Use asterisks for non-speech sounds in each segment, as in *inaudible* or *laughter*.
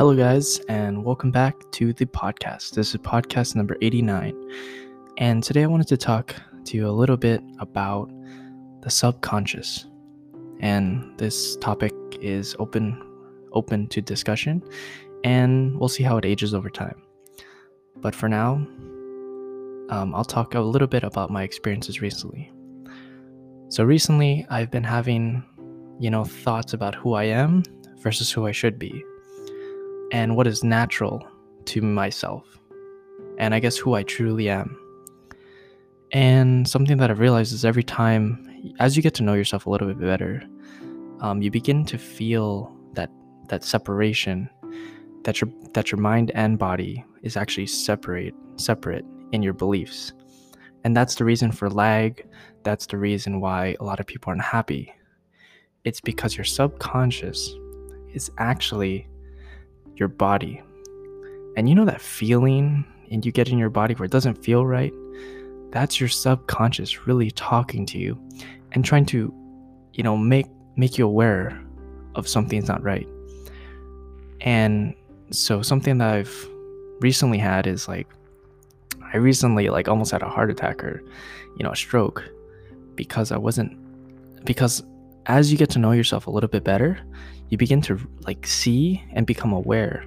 Hello, guys, and welcome back to the podcast. This is podcast number 89. And today I wanted to talk to you a little bit about the subconscious. And this topic is open open to discussion and we'll see how it ages over time. But for now, um, I'll talk a little bit about my experiences recently. So recently, I've been having, you know, thoughts about who I am versus who I should be, and what is natural to myself, and I guess who I truly am. And something that I've realized is every time, as you get to know yourself a little bit better, um, you begin to feel that that separation, that your that your mind and body is actually separate separate in your beliefs, and that's the reason for lag. That's the reason why a lot of people aren't happy. It's because your subconscious is actually your body. And you know that feeling and you get in your body where it doesn't feel right? That's your subconscious really talking to you and trying to, you know, make make you aware of something's not right. And so something that I've recently had is like I recently like almost had a heart attack or you know, a stroke because I wasn't because as you get to know yourself a little bit better, you begin to like see and become aware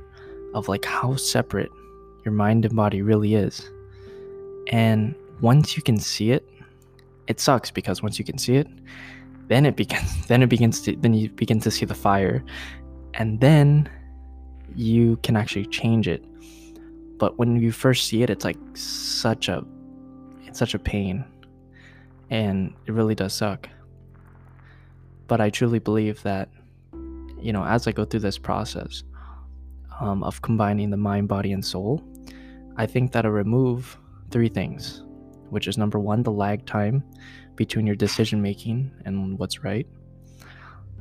of like how separate your mind and body really is. And once you can see it, it sucks because once you can see it, then it begins *laughs* then it begins to then you begin to see the fire and then you can actually change it. But when you first see it, it's like such a it's such a pain. And it really does suck. But I truly believe that, you know, as I go through this process um, of combining the mind, body, and soul, I think that'll remove three things, which is number one, the lag time between your decision making and what's right.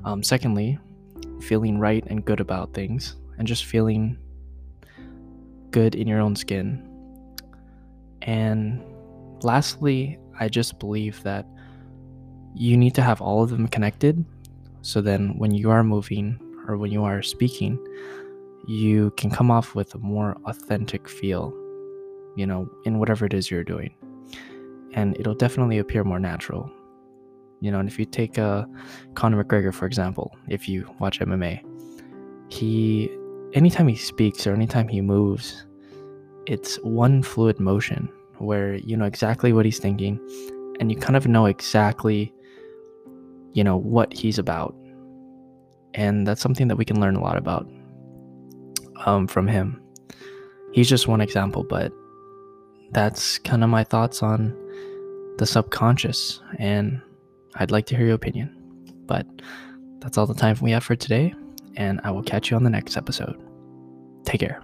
Um, secondly, feeling right and good about things and just feeling good in your own skin. And lastly, I just believe that you need to have all of them connected so then when you are moving or when you are speaking you can come off with a more authentic feel you know in whatever it is you're doing. And it'll definitely appear more natural. You know and if you take uh, conor mcgregor for example if you watch mma he anytime he speaks or anytime he moves it's one fluid motion where you know exactly what he's thinking and you kind of know exactly you know what he's about. And that's something that we can learn a lot about um, from him. He's just one example but that's kind of my thoughts on the subconscious and i'd like to hear your opinion. But that's all the time we have for today and i will catch you on the next episode. Take care